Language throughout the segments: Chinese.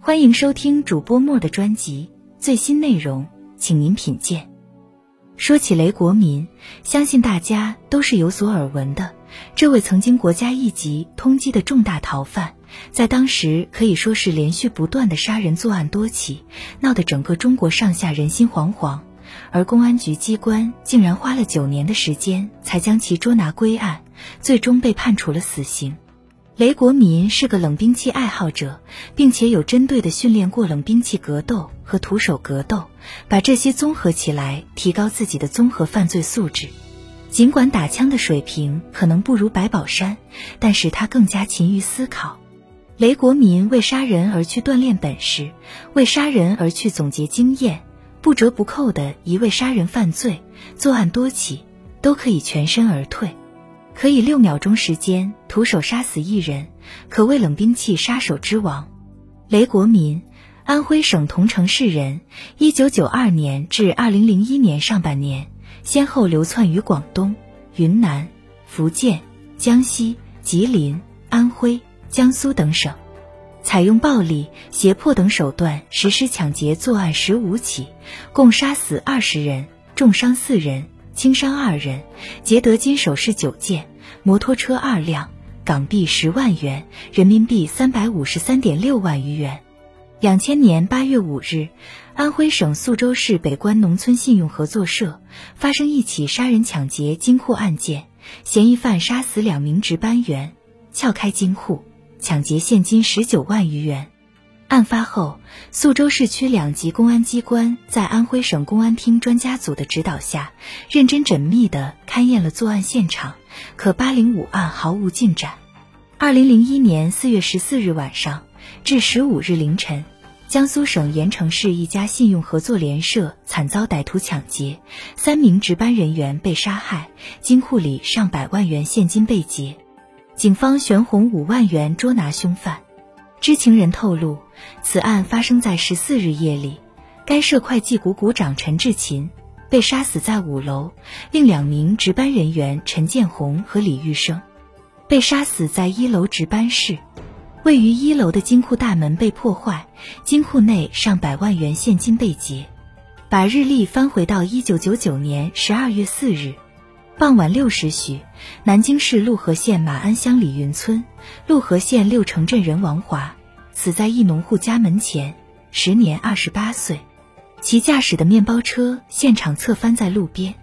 欢迎收听主播莫的专辑，最新内容，请您品鉴。说起雷国民，相信大家都是有所耳闻的。这位曾经国家一级通缉的重大逃犯，在当时可以说是连续不断的杀人作案多起，闹得整个中国上下人心惶惶。而公安局机关竟然花了九年的时间才将其捉拿归案，最终被判处了死刑。雷国民是个冷兵器爱好者，并且有针对的训练过冷兵器格斗和徒手格斗，把这些综合起来，提高自己的综合犯罪素质。尽管打枪的水平可能不如白宝山，但是他更加勤于思考。雷国民为杀人而去锻炼本事，为杀人而去总结经验。不折不扣的一位杀人犯罪，作案多起，都可以全身而退，可以六秒钟时间徒手杀死一人，可谓冷兵器杀手之王。雷国民，安徽省桐城市人，一九九二年至二零零一年上半年，先后流窜于广东、云南、福建、江西、吉林、安徽、江苏等省。采用暴力、胁迫等手段实施抢劫作案十五起，共杀死二十人，重伤四人，轻伤二人，劫得金首饰九件，摩托车二辆，港币十万元，人民币三百五十三点六万余元。两千年八月五日，安徽省宿州市北关农村信用合作社发生一起杀人抢劫金库案件，嫌疑犯杀死两名值班员，撬开金库。抢劫现金十九万余元。案发后，宿州市区两级公安机关在安徽省公安厅专家组的指导下，认真缜密地勘验了作案现场，可八零五案毫无进展。二零零一年四月十四日晚上至十五日凌晨，江苏省盐城市一家信用合作联社惨遭歹徒抢劫，三名值班人员被杀害，金库里上百万元现金被劫。警方悬红五万元捉拿凶犯。知情人透露，此案发生在十四日夜里。该社会计股股长陈志勤被杀死在五楼，另两名值班人员陈建红和李玉生被杀死在一楼值班室。位于一楼的金库大门被破坏，金库内上百万元现金被劫。把日历翻回到一九九九年十二月四日。傍晚六时许，南京市陆河县马鞍乡李云村，陆河县六城镇人王华死在一农户家门前，时年二十八岁。其驾驶的面包车现场侧翻在路边。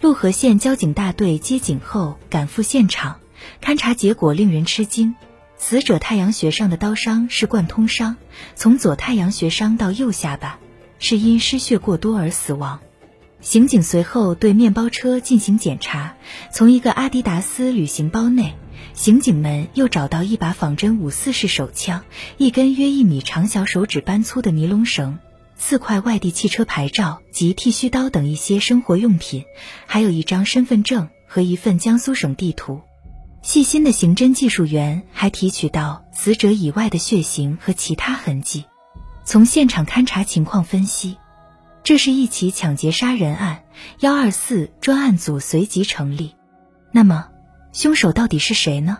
陆河县交警大队接警后赶赴现场，勘查结果令人吃惊：死者太阳穴上的刀伤是贯通伤，从左太阳穴伤到右下巴，是因失血过多而死亡。刑警随后对面包车进行检查，从一个阿迪达斯旅行包内，刑警们又找到一把仿真五四式手枪、一根约一米长小手指般粗的尼龙绳、四块外地汽车牌照及剃须刀等一些生活用品，还有一张身份证和一份江苏省地图。细心的刑侦技术员还提取到死者以外的血型和其他痕迹。从现场勘查情况分析。这是一起抢劫杀人案，幺二四专案组随即成立。那么，凶手到底是谁呢？